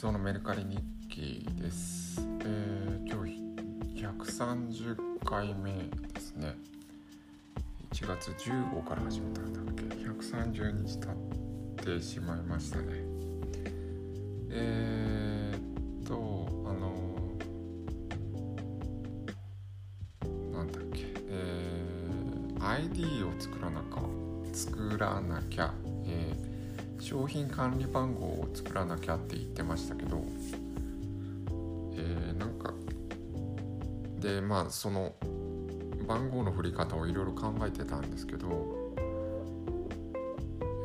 そのメルカリ日記です。えー、今日130回目ですね。1月15から始めたんだっけ ?130 日経ってしまいましたね。えー、っと、あのなんだっけ、えー、ID を作らなか作らなきゃ、えー商品管理番号を作らなきゃって言ってましたけど、えー、なんかでまあその番号の振り方をいろいろ考えてたんですけど、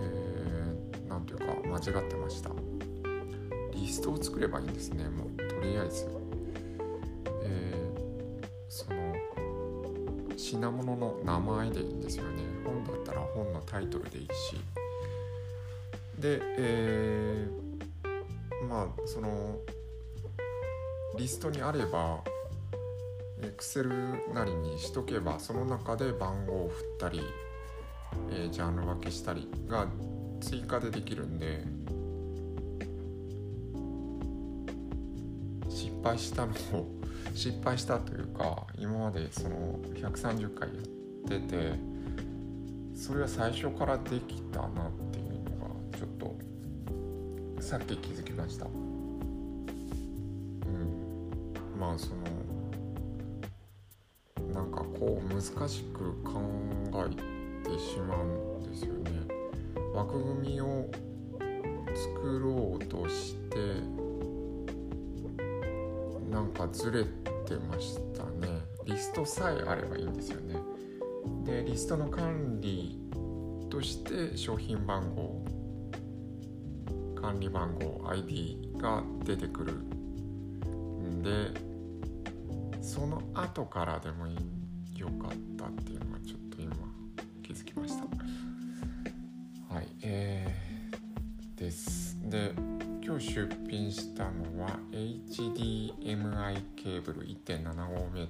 えー、なんというか間違ってました。リストを作ればいいんですねもうとりあえず、えー、その品物の名前でいいんですよね。本だったら本のタイトルでいいし。で、えー、まあそのリストにあれば Excel なりにしとけばその中で番号を振ったり、えー、ジャンル分けしたりが追加でできるんで失敗したのを 失敗したというか今までその130回やっててそれは最初からできたなっていうちょっとさっき気づきました。うん。まあそのなんかこう難しく考えてしまうんですよね。枠組みを作ろうとしてなんかずれてましたね。リストさえあればいいんですよね。でリストの管理として商品番号管理番号 ID が出てくるんでその後からでもよかったっていうのはちょっと今気づきました。はいえー、です。で今日出品したのは HDMI ケーブル 1.75m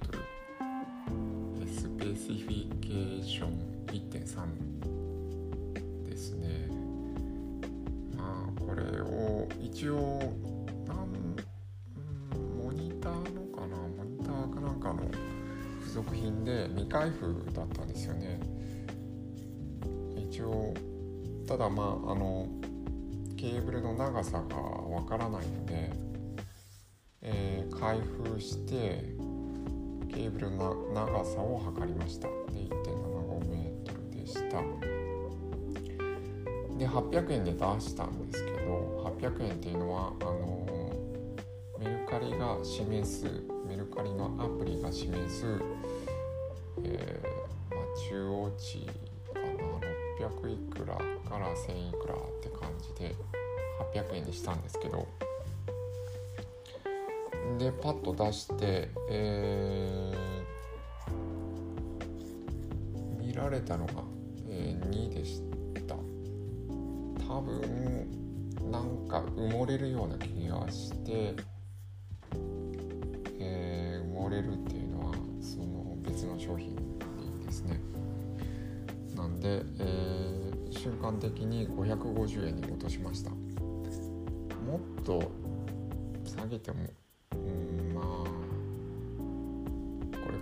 スペシフィケーション1.3ですね。かの付属品で未開封だったんですよね。一応ただまああのケーブルの長さがわからないので、えー、開封してケーブルの長さを測りました。で 1.75m でした。で800円で出したんですけど800円っていうのはあのカリが示すメルカリのアプリが示す、えーまあ、中央値かな600いくらから1000いくらって感じで800円にしたんですけど。でパッと出して、えー、見られたのが、えー、2でした。多分なんか埋もれるような気がして、えー、埋もれるっていうのはその別の商品ですね。なんで、えー、瞬間的に550円に落としました。もっと下げてもうんまあ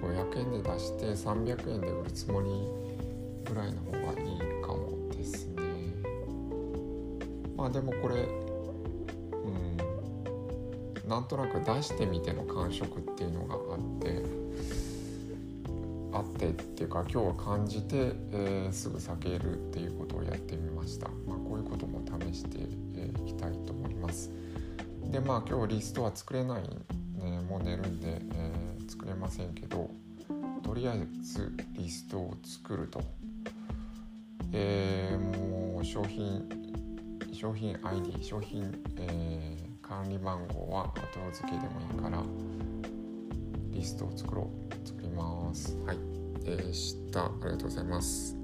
これ500円で出して300円で売るつもりぐらいの方がいいかもですね。まあでもこれうんなんとなく出してみての感触っていうのがあってあってっていうか今日は感じて、えー、すぐ避けるっていうことをやってみました、まあ、こういうことも試してい、えー、きたいと思います。でまあ今日リストは作れない、ね、もう寝るんで、えー、作れませんけどとりあえずリストを作ると、え、もう商品商品 ID 商品、えー、管理番号は後付けでもいいからリストを作ろう。作ります。はい。でした。ありがとうございます。